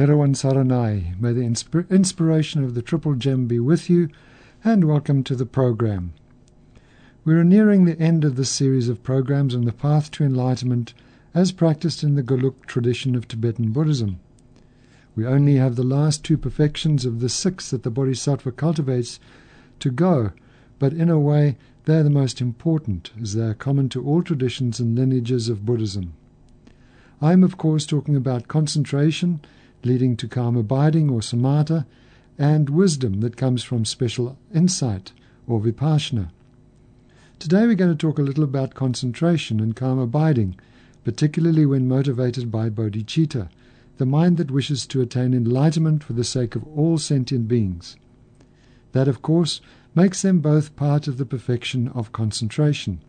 Terawan Saranai, may the insp- inspiration of the Triple Gem be with you, and welcome to the program. We are nearing the end of this series of programs on the path to enlightenment as practiced in the Gelug tradition of Tibetan Buddhism. We only have the last two perfections of the six that the Bodhisattva cultivates to go, but in a way they are the most important, as they are common to all traditions and lineages of Buddhism. I am, of course, talking about concentration, leading to calm abiding or samatha, and wisdom that comes from special insight or vipassana. Today we're going to talk a little about concentration and calm abiding, particularly when motivated by bodhicitta, the mind that wishes to attain enlightenment for the sake of all sentient beings. That, of course, makes them both part of the perfection of concentration.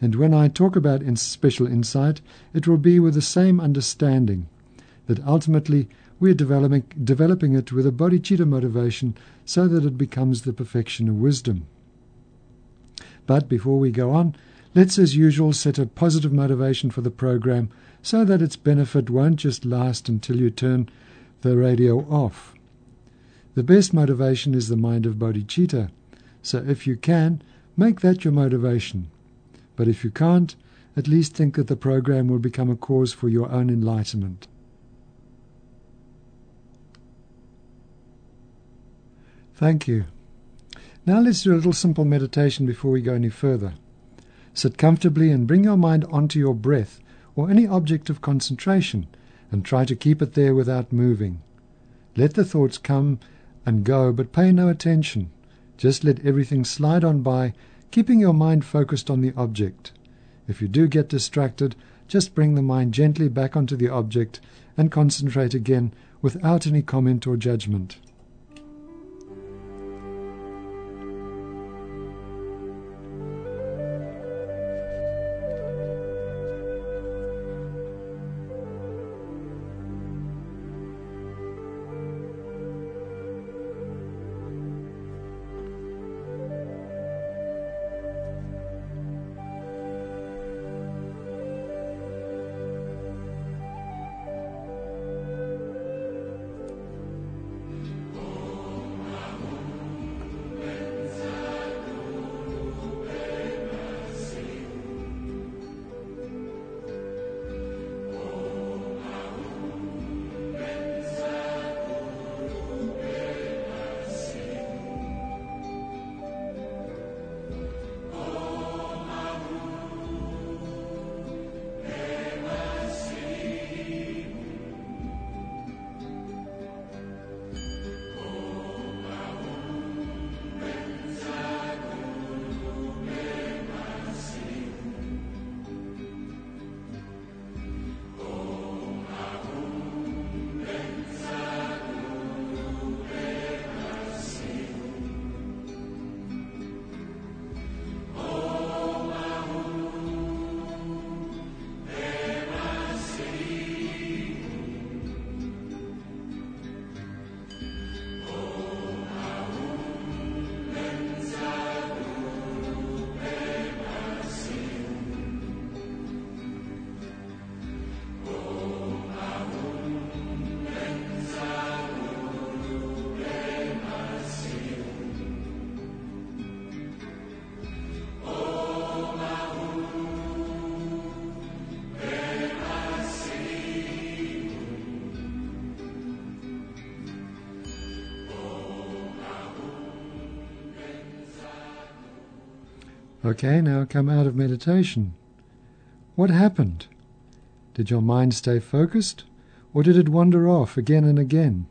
And when I talk about in special insight, it will be with the same understanding that ultimately we are developing, developing it with a bodhicitta motivation so that it becomes the perfection of wisdom. But before we go on, let's as usual set a positive motivation for the program so that its benefit won't just last until you turn the radio off. The best motivation is the mind of bodhicitta, so if you can, make that your motivation. But if you can't, at least think that the program will become a cause for your own enlightenment. Thank you. Now let's do a little simple meditation before we go any further. Sit comfortably and bring your mind onto your breath or any object of concentration and try to keep it there without moving. Let the thoughts come and go, but pay no attention. Just let everything slide on by, keeping your mind focused on the object. If you do get distracted, just bring the mind gently back onto the object and concentrate again without any comment or judgment. Okay, now come out of meditation. What happened? Did your mind stay focused, or did it wander off again and again?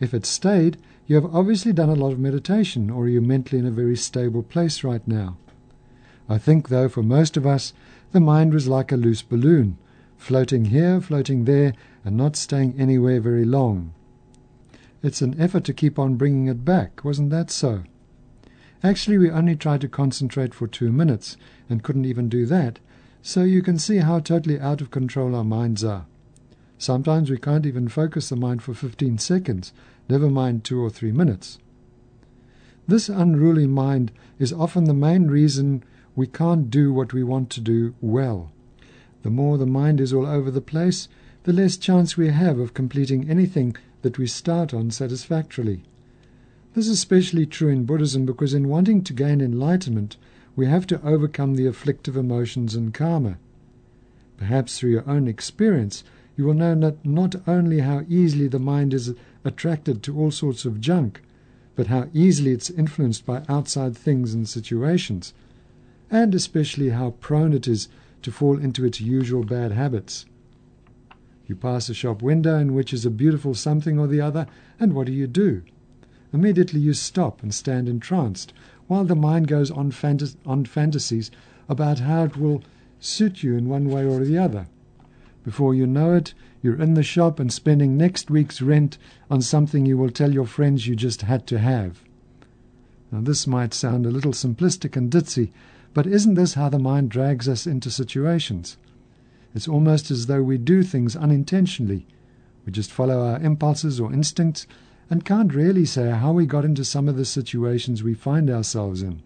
If it stayed, you have obviously done a lot of meditation, or you're mentally in a very stable place right now. I think, though, for most of us, the mind was like a loose balloon, floating here, floating there, and not staying anywhere very long. It's an effort to keep on bringing it back, wasn't that so? Actually, we only tried to concentrate for two minutes and couldn't even do that, so you can see how totally out of control our minds are. Sometimes we can't even focus the mind for 15 seconds, never mind two or three minutes. This unruly mind is often the main reason we can't do what we want to do well. The more the mind is all over the place, the less chance we have of completing anything that we start on satisfactorily. This is especially true in Buddhism because in wanting to gain enlightenment, we have to overcome the afflictive emotions and karma. Perhaps through your own experience, you will know not, not only how easily the mind is attracted to all sorts of junk, but how easily it's influenced by outside things and situations, and especially how prone it is to fall into its usual bad habits. You pass a shop window in which is a beautiful something or the other, and what do you do? Immediately you stop and stand entranced, while the mind goes on, on fantasies about how it will suit you in one way or the other. Before you know it, you're in the shop and spending next week's rent on something you will tell your friends you just had to have. Now, this might sound a little simplistic and ditzy, but isn't this how the mind drags us into situations? It's almost as though we do things unintentionally. We just follow our impulses or instincts and can't really say how we got into some of the situations we find ourselves in.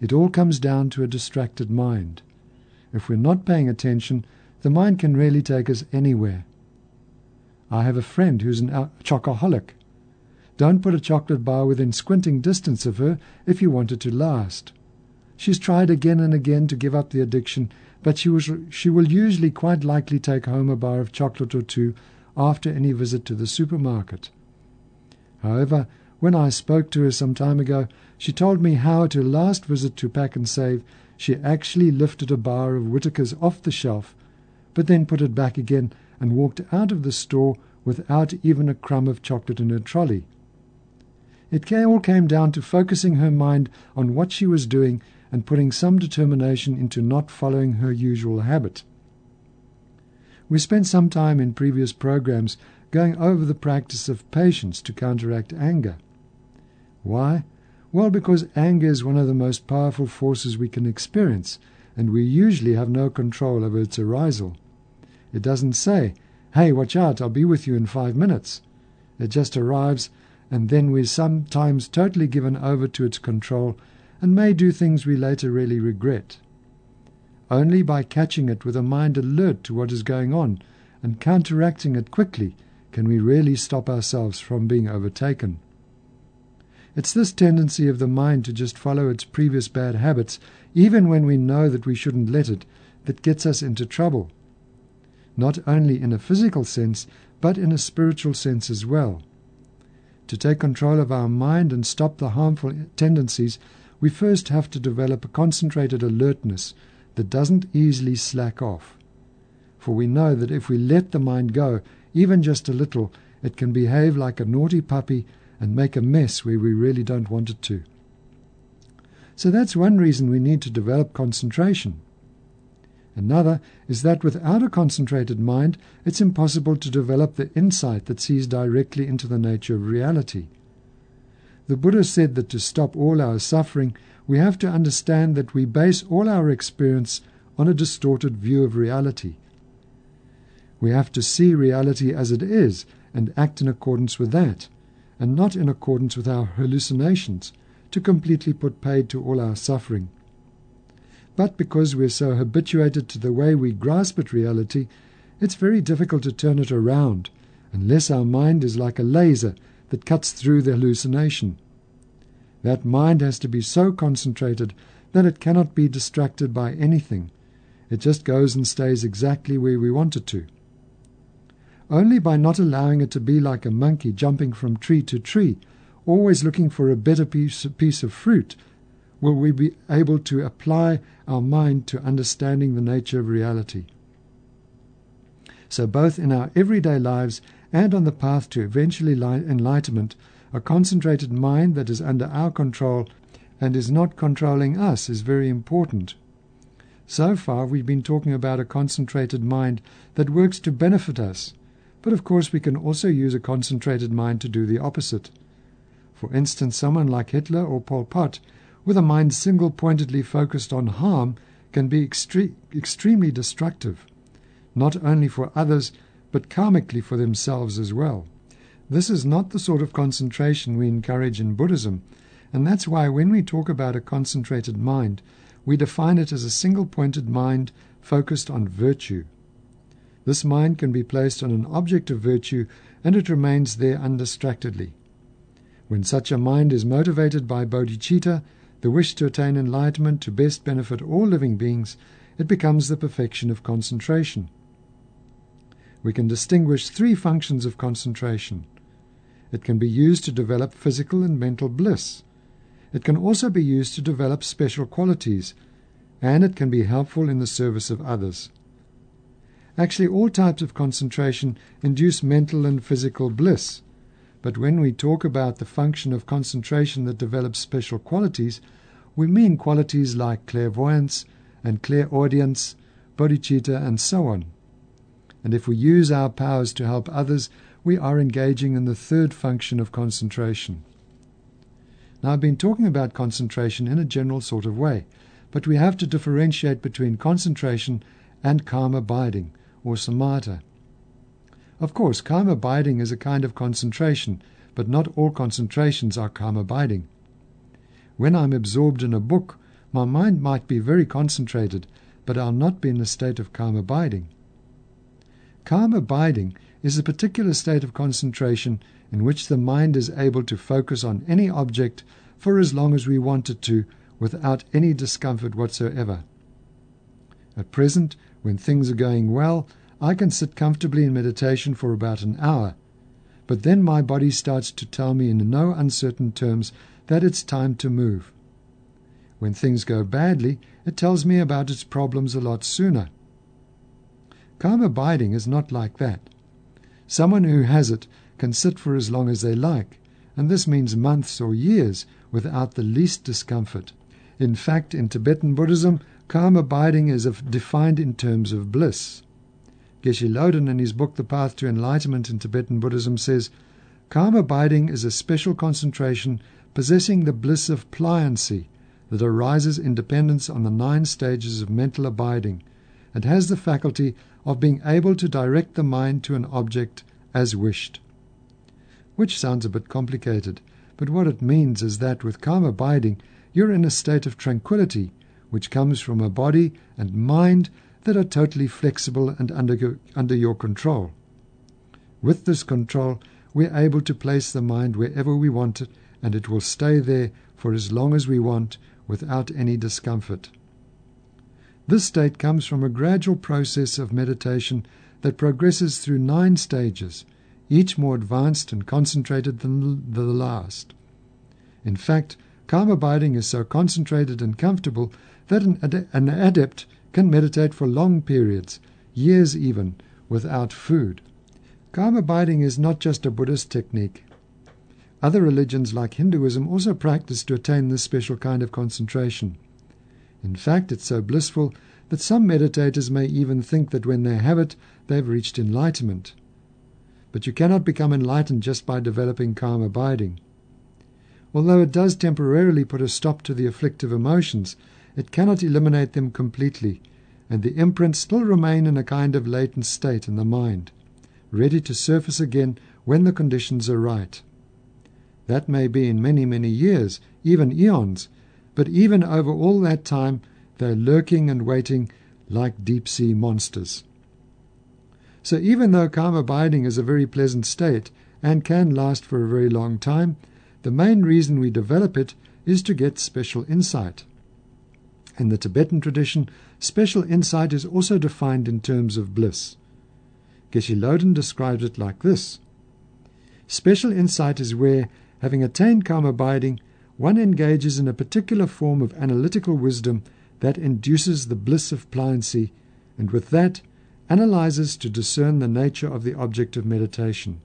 It all comes down to a distracted mind. If we're not paying attention, the mind can really take us anywhere. I have a friend who's an uh, chocoholic. Don't put a chocolate bar within squinting distance of her if you want it to last. She's tried again and again to give up the addiction, but she, was, she will usually quite likely take home a bar of chocolate or two after any visit to the supermarket. However, when I spoke to her some time ago, she told me how at her last visit to Pak'nSave she actually lifted a bar of Whittaker's off the shelf, but then put it back again and walked out of the store without even a crumb of chocolate in her trolley. It all came down to focusing her mind on what she was doing and putting some determination into not following her usual habit. We spent some time in previous programs going over the practice of patience to counteract anger. Why? Well, because anger is one of the most powerful forces we can experience, and we usually have no control over its arisal. It doesn't say, Hey, watch out, I'll be with you in five minutes. It just arrives, and then we're sometimes totally given over to its control and may do things we later really regret. Only by catching it with a mind alert to what is going on and counteracting it quickly can we really stop ourselves from being overtaken. It's this tendency of the mind to just follow its previous bad habits, even when we know that we shouldn't let it, that gets us into trouble. Not only in a physical sense, but in a spiritual sense as well. To take control of our mind and stop the harmful tendencies, we first have to develop a concentrated alertness that doesn't easily slack off. For we know that if we let the mind go, even just a little, it can behave like a naughty puppy and make a mess where we really don't want it to. So that's one reason we need to develop concentration. Another is that without a concentrated mind, it's impossible to develop the insight that sees directly into the nature of reality. The Buddha said that to stop all our suffering, we have to understand that we base all our experience on a distorted view of reality. We have to see reality as it is and act in accordance with that, and not in accordance with our hallucinations, to completely put paid to all our suffering. But because we're so habituated to the way we grasp at reality, it's very difficult to turn it around, unless our mind is like a laser that cuts through the hallucination. That mind has to be so concentrated that it cannot be distracted by anything. It just goes and stays exactly where we want it to. Only by not allowing it to be like a monkey jumping from tree to tree, always looking for a better piece, piece of fruit, will we be able to apply our mind to understanding the nature of reality. So, both in our everyday lives and on the path to eventually enlightenment, a concentrated mind that is under our control and is not controlling us is very important. So far, we've been talking about a concentrated mind that works to benefit us, But of course, we can also use a concentrated mind to do the opposite. For instance, someone like Hitler or Pol Pot, with a mind single pointedly focused on harm, can be extre- extremely destructive, not only for others, but karmically for themselves as well. This is not the sort of concentration we encourage in Buddhism, and that's why when we talk about a concentrated mind, we define it as a single pointed mind focused on virtue. This mind can be placed on an object of virtue and it remains there undistractedly. When such a mind is motivated by bodhicitta, the wish to attain enlightenment to best benefit all living beings, it becomes the perfection of concentration. We can distinguish three functions of concentration. It can be used to develop physical and mental bliss. It can also be used to develop special qualities, and it can be helpful in the service of others. Actually, all types of concentration induce mental and physical bliss. But when we talk about the function of concentration that develops special qualities, we mean qualities like clairvoyance and clairaudience, bodhicitta, and so on. And if we use our powers to help others, we are engaging in the third function of concentration. Now, I've been talking about concentration in a general sort of way, but we have to differentiate between concentration and calm abiding, or samatha. Of course, calm abiding is a kind of concentration, but not all concentrations are calm abiding. When I'm absorbed in a book, my mind might be very concentrated, but I'll not be in a state of calm abiding. Calm abiding is a particular state of concentration in which the mind is able to focus on any object for as long as we want it to without any discomfort whatsoever. At present, when things are going well, I can sit comfortably in meditation for about an hour, but then my body starts to tell me in no uncertain terms that it's time to move. When things go badly, it tells me about its problems a lot sooner. Calm abiding is not like that. Someone who has it can sit for as long as they like, and this means months or years without the least discomfort. In fact, in Tibetan Buddhism, calm abiding is defined in terms of bliss. Geshe Loden, in his book The Path to Enlightenment in Tibetan Buddhism, says Calm abiding is a special concentration possessing the bliss of pliancy that arises in dependence on the nine stages of mental abiding and has the faculty of being able to direct the mind to an object as wished. Which sounds a bit complicated, but what it means is that with calm abiding, you're in a state of tranquility which comes from a body and mind that are totally flexible and under, under your control. With this control, we're able to place the mind wherever we want it, and it will stay there for as long as we want without any discomfort. This state comes from a gradual process of meditation that progresses through nine stages, each more advanced and concentrated than the last. In fact, calm abiding is so concentrated and comfortable that an, ad- an adept can meditate for long periods, years even, without food. Calm abiding is not just a Buddhist technique. Other religions like Hinduism also practice to attain this special kind of concentration. In fact, it's so blissful that some meditators may even think that when they have it, they've reached enlightenment. But you cannot become enlightened just by developing calm abiding. Although it does temporarily put a stop to the afflictive emotions, it cannot eliminate them completely, and the imprints still remain in a kind of latent state in the mind, ready to surface again when the conditions are right. That may be in many, many years, even eons, but even over all that time, they're lurking and waiting like deep sea monsters. So, even though calm abiding is a very pleasant state and can last for a very long time, the main reason we develop it is to get special insight. In the Tibetan tradition, special insight is also defined in terms of bliss. Geshe Loden describes it like this Special insight is where, having attained calm abiding, one engages in a particular form of analytical wisdom that induces the bliss of pliancy, and with that analyzes to discern the nature of the object of meditation.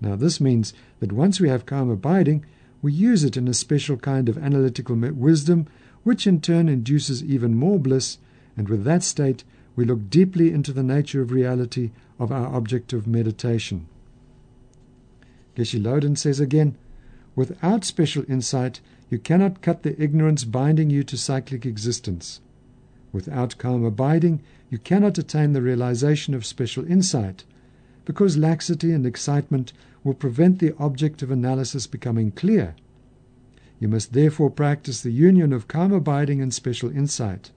Now, this means that once we have calm abiding, we use it in a special kind of analytical wisdom which in turn induces even more bliss, and with that state we look deeply into the nature of reality of our object of meditation. Geshe Loden says again, Without special insight, you cannot cut the ignorance binding you to cyclic existence. Without calm abiding, you cannot attain the realization of special insight, because laxity and excitement will prevent the object of analysis becoming clear. You must therefore practice the union of calm abiding and special insight.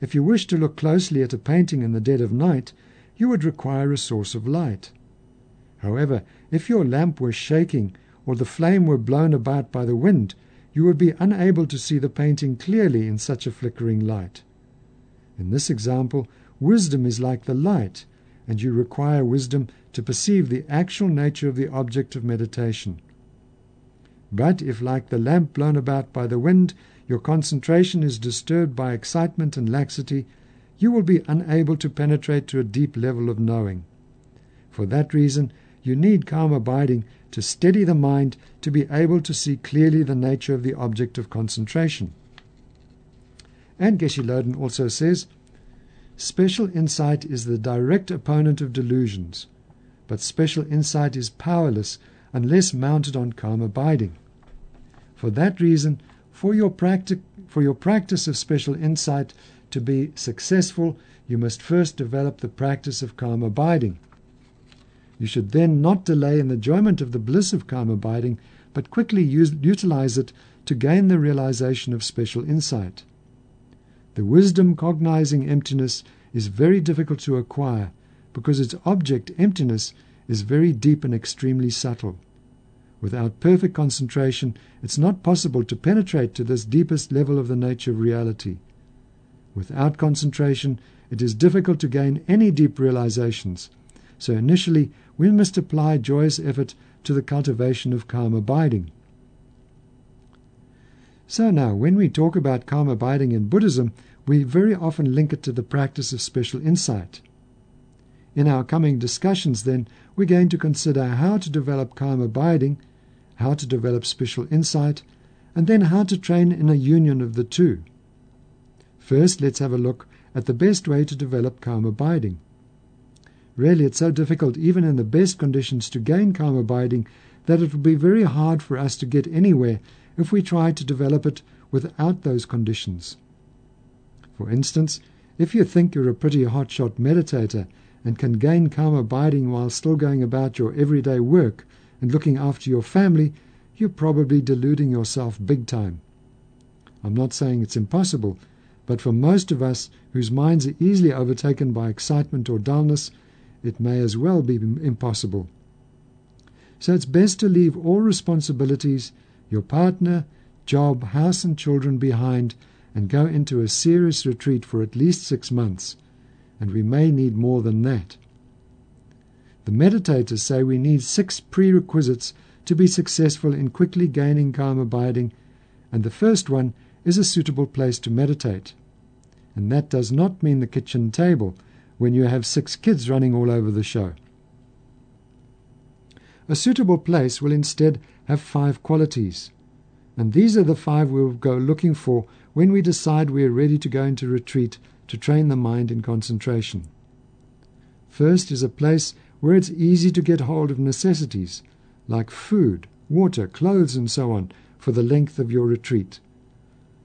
If you wish to look closely at a painting in the dead of night, you would require a source of light. However, if your lamp were shaking or the flame were blown about by the wind, you would be unable to see the painting clearly in such a flickering light. In this example, wisdom is like the light, and you require wisdom to perceive the actual nature of the object of meditation. But if, like the lamp blown about by the wind, your concentration is disturbed by excitement and laxity, you will be unable to penetrate to a deep level of knowing. For that reason, you need calm abiding to steady the mind to be able to see clearly the nature of the object of concentration. And Geshe Loden also says, Special insight is the direct opponent of delusions, but special insight is powerless unless mounted on calm abiding. For that reason, for your, practic- for your practice of special insight to be successful, you must first develop the practice of calm abiding. You should then not delay in the enjoyment of the bliss of calm abiding, but quickly use, utilize it to gain the realization of special insight. The wisdom cognizing emptiness is very difficult to acquire because its object, emptiness, is very deep and extremely subtle. Without perfect concentration, it's not possible to penetrate to this deepest level of the nature of reality. Without concentration, it is difficult to gain any deep realizations. So initially, we must apply joyous effort to the cultivation of calm abiding. So now, when we talk about calm abiding in Buddhism, we very often link it to the practice of special insight. In our coming discussions, then, we're going to consider how to develop calm abiding how to develop special insight, and then how to train in a union of the two. First, let's have a look at the best way to develop calm abiding. Really, it's so difficult, even in the best conditions, to gain calm abiding that it will be very hard for us to get anywhere if we try to develop it without those conditions. For instance, if you think you're a pretty hotshot meditator and can gain calm abiding while still going about your everyday work, and looking after your family, you're probably deluding yourself big time. I'm not saying it's impossible, but for most of us whose minds are easily overtaken by excitement or dullness, it may as well be impossible. So it's best to leave all responsibilities, your partner, job, house, and children behind and go into a serious retreat for at least six months, and we may need more than that. The meditators say we need six prerequisites to be successful in quickly gaining calm abiding, and the first one is a suitable place to meditate. And that does not mean the kitchen table when you have six kids running all over the show. A suitable place will instead have five qualities. And these are the five we'll go looking for when we decide we are ready to go into retreat to train the mind in concentration. First is a place where it's easy to get hold of necessities like food, water, clothes, and so on for the length of your retreat.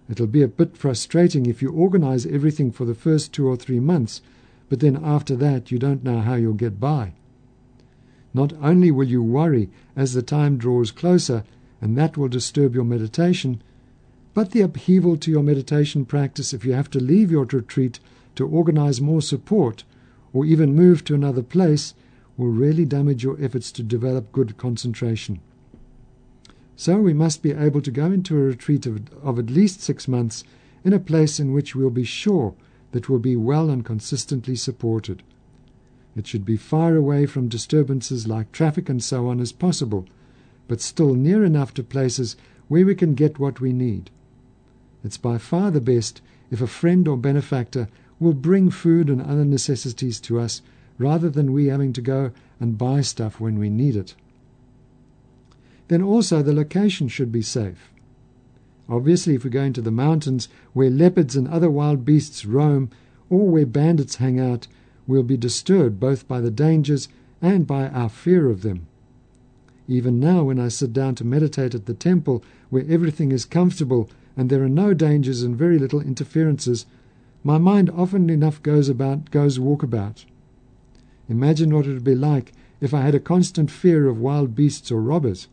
It'll be a bit frustrating if you organize everything for the first two or three months, but then after that you don't know how you'll get by. Not only will you worry as the time draws closer, and that will disturb your meditation, but the upheaval to your meditation practice if you have to leave your retreat to organize more support or even move to another place will really damage your efforts to develop good concentration. So we must be able to go into a retreat of, of at least six months in a place in which we'll be sure that we'll be well and consistently supported. It should be far away from disturbances like traffic and so on as possible, but still near enough to places where we can get what we need. It's by far the best if a friend or benefactor will bring food and other necessities to us rather than we having to go and buy stuff when we need it. Then also the location should be safe. Obviously, if we go into the mountains where leopards and other wild beasts roam, or where bandits hang out, we'll be disturbed both by the dangers and by our fear of them. Even now, when I sit down to meditate at the temple, where everything is comfortable and there are no dangers and very little interferences, my mind often enough goes about goes walkabout. Imagine what it would be like if I had a constant fear of wild beasts or robbers.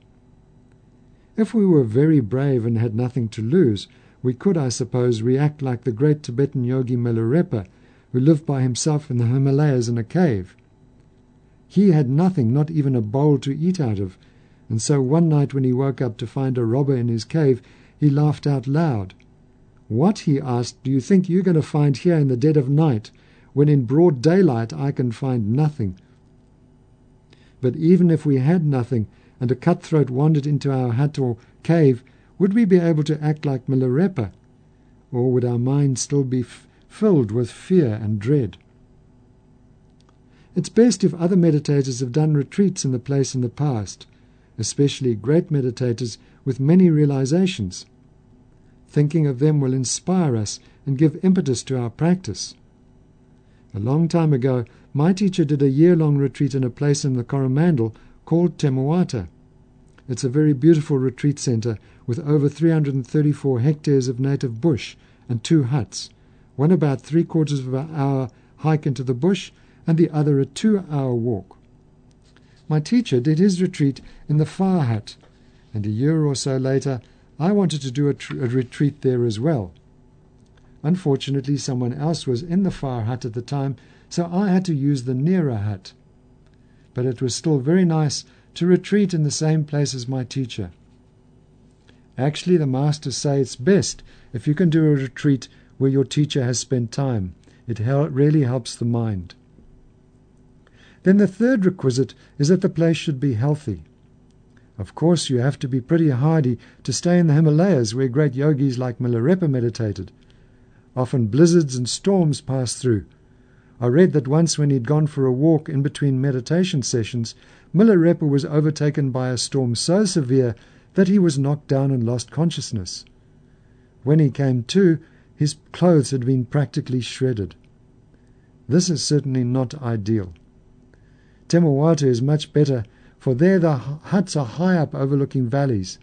If we were very brave and had nothing to lose, we could, I suppose, react like the great Tibetan yogi Milarepa, who lived by himself in the Himalayas in a cave. He had nothing, not even a bowl to eat out of, and so one night when he woke up to find a robber in his cave, he laughed out loud. What, he asked, do you think you're going to find here in the dead of night, when in broad daylight I can find nothing? But even if we had nothing, and a cutthroat wandered into our hut or cave, would we be able to act like Milarepa? Or would our minds still be filled with fear and dread? It's best if other meditators have done retreats in the place in the past, especially great meditators with many realizations. Thinking of them will inspire us and give impetus to our practice. A long time ago, my teacher did a year long retreat in a place in the Coromandel called Te Moata. It's a very beautiful retreat center with over 334 hectares of native bush and two huts, one about three quarters of an hour hike into the bush and the other a two hour walk. My teacher did his retreat in the fire hut, and a year or so later I wanted to do a, tr- a retreat there as well. Unfortunately, someone else was in the fire hut at the time, so I had to use the nearer hut. But it was still very nice to retreat in the same place as my teacher. Actually, the masters say it's best if you can do a retreat where your teacher has spent time. It hel- really helps the mind. Then the third requisite is that the place should be healthy. Of course, you have to be pretty hardy to stay in the Himalayas where great yogis like Milarepa meditated. Often blizzards and storms pass through. I read that once when he'd gone for a walk in between meditation sessions, Milarepa was overtaken by a storm so severe that he was knocked down and lost consciousness. When he came to, his clothes had been practically shredded. This is certainly not ideal. Te Moata is much better, for there the huts are high up overlooking valleys,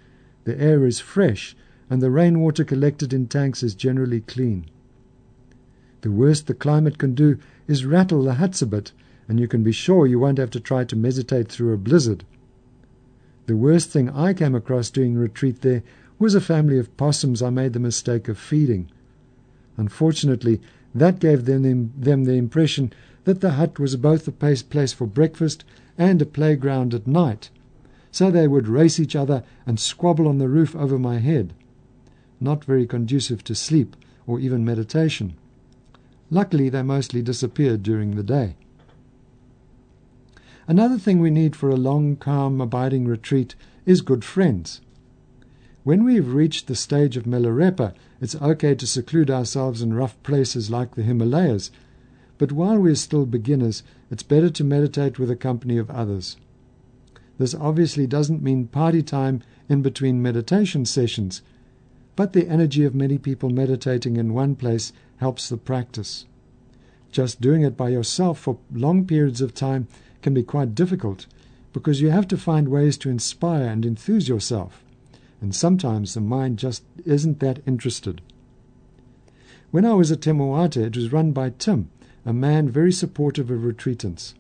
the air is fresh, and the rainwater collected in tanks is generally clean. The worst the climate can do is rattle the huts a bit, and you can be sure you won't have to try to meditate through a blizzard. The worst thing I came across doing retreat there was a family of possums I made the mistake of feeding. Unfortunately, that gave them, them the impression that the hut was both a place for breakfast and a playground at night, so they would race each other and squabble on the roof over my head. Not very conducive to sleep or even meditation. Luckily, they mostly disappeared during the day. Another thing we need for a long, calm, abiding retreat is good friends. When we've reached the stage of Milarepa, it's okay to seclude ourselves in rough places like the Himalayas, but while we're still beginners, it's better to meditate with the company of others. This obviously doesn't mean party time in between meditation sessions, but the energy of many people meditating in one place helps the practice. Just doing it by yourself for long periods of time can be quite difficult because you have to find ways to inspire and enthuse yourself, and sometimes the mind just isn't that interested. When I was at Te Moata, it was run by Tim, a man very supportive of retreatants.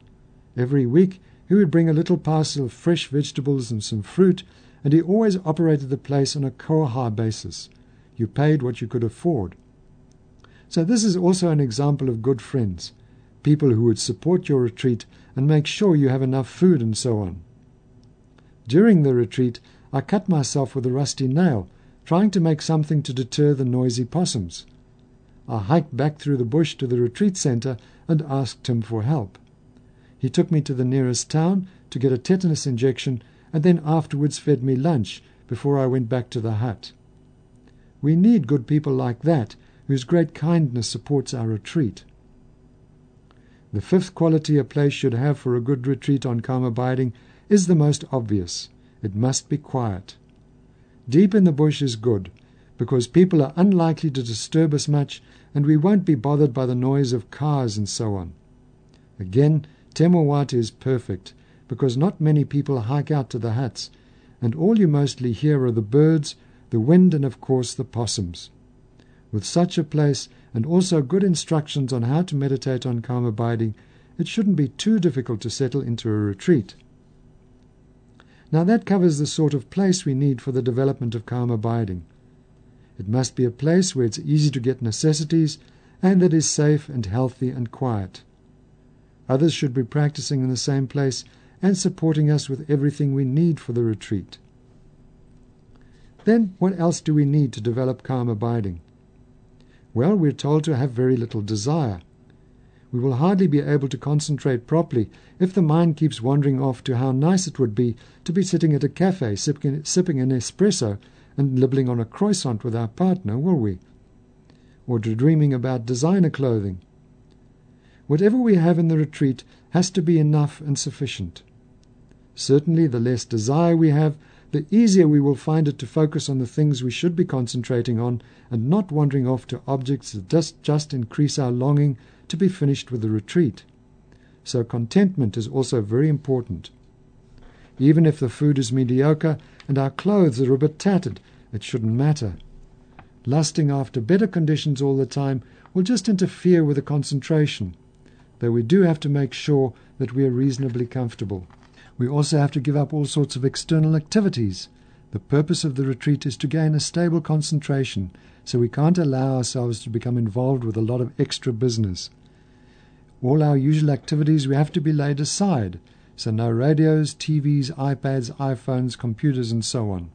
Every week he would bring a little parcel of fresh vegetables and some fruit, and he always operated the place on a koha basis. You paid what you could afford. So this is also an example of good friends, people who would support your retreat and make sure you have enough food and so on. During the retreat, I cut myself with a rusty nail, trying to make something to deter the noisy possums. I hiked back through the bush to the retreat center and asked him for help. He took me to the nearest town to get a tetanus injection and then afterwards fed me lunch before I went back to the hut. We need good people like that, whose great kindness supports our retreat. The fifth quality a place should have for a good retreat on calm abiding is the most obvious. It must be quiet. Deep in the bush is good, because people are unlikely to disturb us much and we won't be bothered by the noise of cars and so on. Again, Te Moata is perfect because not many people hike out to the huts, and all you mostly hear are the birds, the wind, and of course the possums. With such a place and also good instructions on how to meditate on calm abiding, it shouldn't be too difficult to settle into a retreat. Now that covers the sort of place we need for the development of calm abiding. It must be a place where it's easy to get necessities and that is safe and healthy and quiet. Others should be practicing in the same place and supporting us with everything we need for the retreat. Then, what else do we need to develop calm abiding? Well, we're told to have very little desire. We will hardly be able to concentrate properly if the mind keeps wandering off to how nice it would be to be sitting at a cafe sipping, sipping an espresso and nibbling on a croissant with our partner, will we? Or to dreaming about designer clothing. Whatever we have in the retreat has to be enough and sufficient. Certainly, the less desire we have, the easier we will find it to focus on the things we should be concentrating on and not wandering off to objects that just, just increase our longing to be finished with the retreat. So, contentment is also very important. Even if the food is mediocre and our clothes are a bit tattered, it shouldn't matter. Lusting after better conditions all the time will just interfere with the concentration, though we do have to make sure that we are reasonably comfortable. We also have to give up all sorts of external activities. The purpose of the retreat is to gain a stable concentration, so we can't allow ourselves to become involved with a lot of extra business. All our usual activities we have to be laid aside, so no radios, TVs, iPads, iPhones, computers, and so on.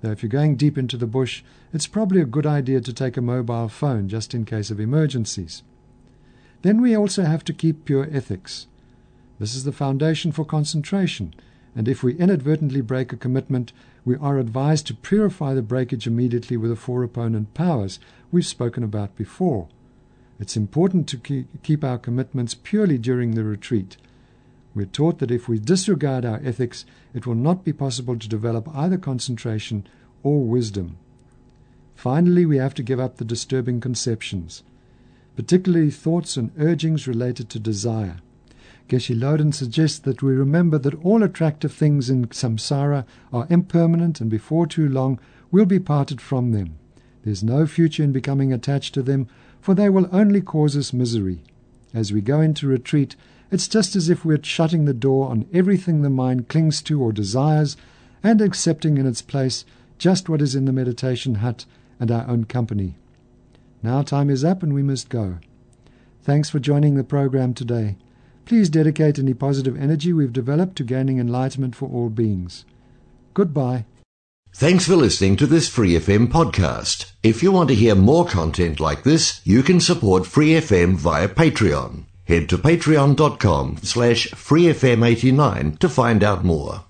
Though if you're going deep into the bush, it's probably a good idea to take a mobile phone just in case of emergencies. Then we also have to keep pure ethics. This is the foundation for concentration, and if we inadvertently break a commitment, we are advised to purify the breakage immediately with the four opponent powers we've spoken about before. It's important to keep our commitments purely during the retreat. We're taught that if we disregard our ethics, it will not be possible to develop either concentration or wisdom. Finally, we have to give up the disturbing conceptions, particularly thoughts and urgings related to desire. Geshe Loden suggests that we remember that all attractive things in samsara are impermanent and before too long we'll be parted from them. There's no future in becoming attached to them, for they will only cause us misery. As we go into retreat, it's just as if we're shutting the door on everything the mind clings to or desires and accepting in its place just what is in the meditation hut and our own company. Now time is up and we must go. Thanks for joining the program today. Please dedicate any positive energy we've developed to gaining enlightenment for all beings. Goodbye. Thanks for listening to this Free FM podcast. If you want to hear more content like this, you can support Free FM via Patreon. Head to patreon.com slash freefm89 to find out more.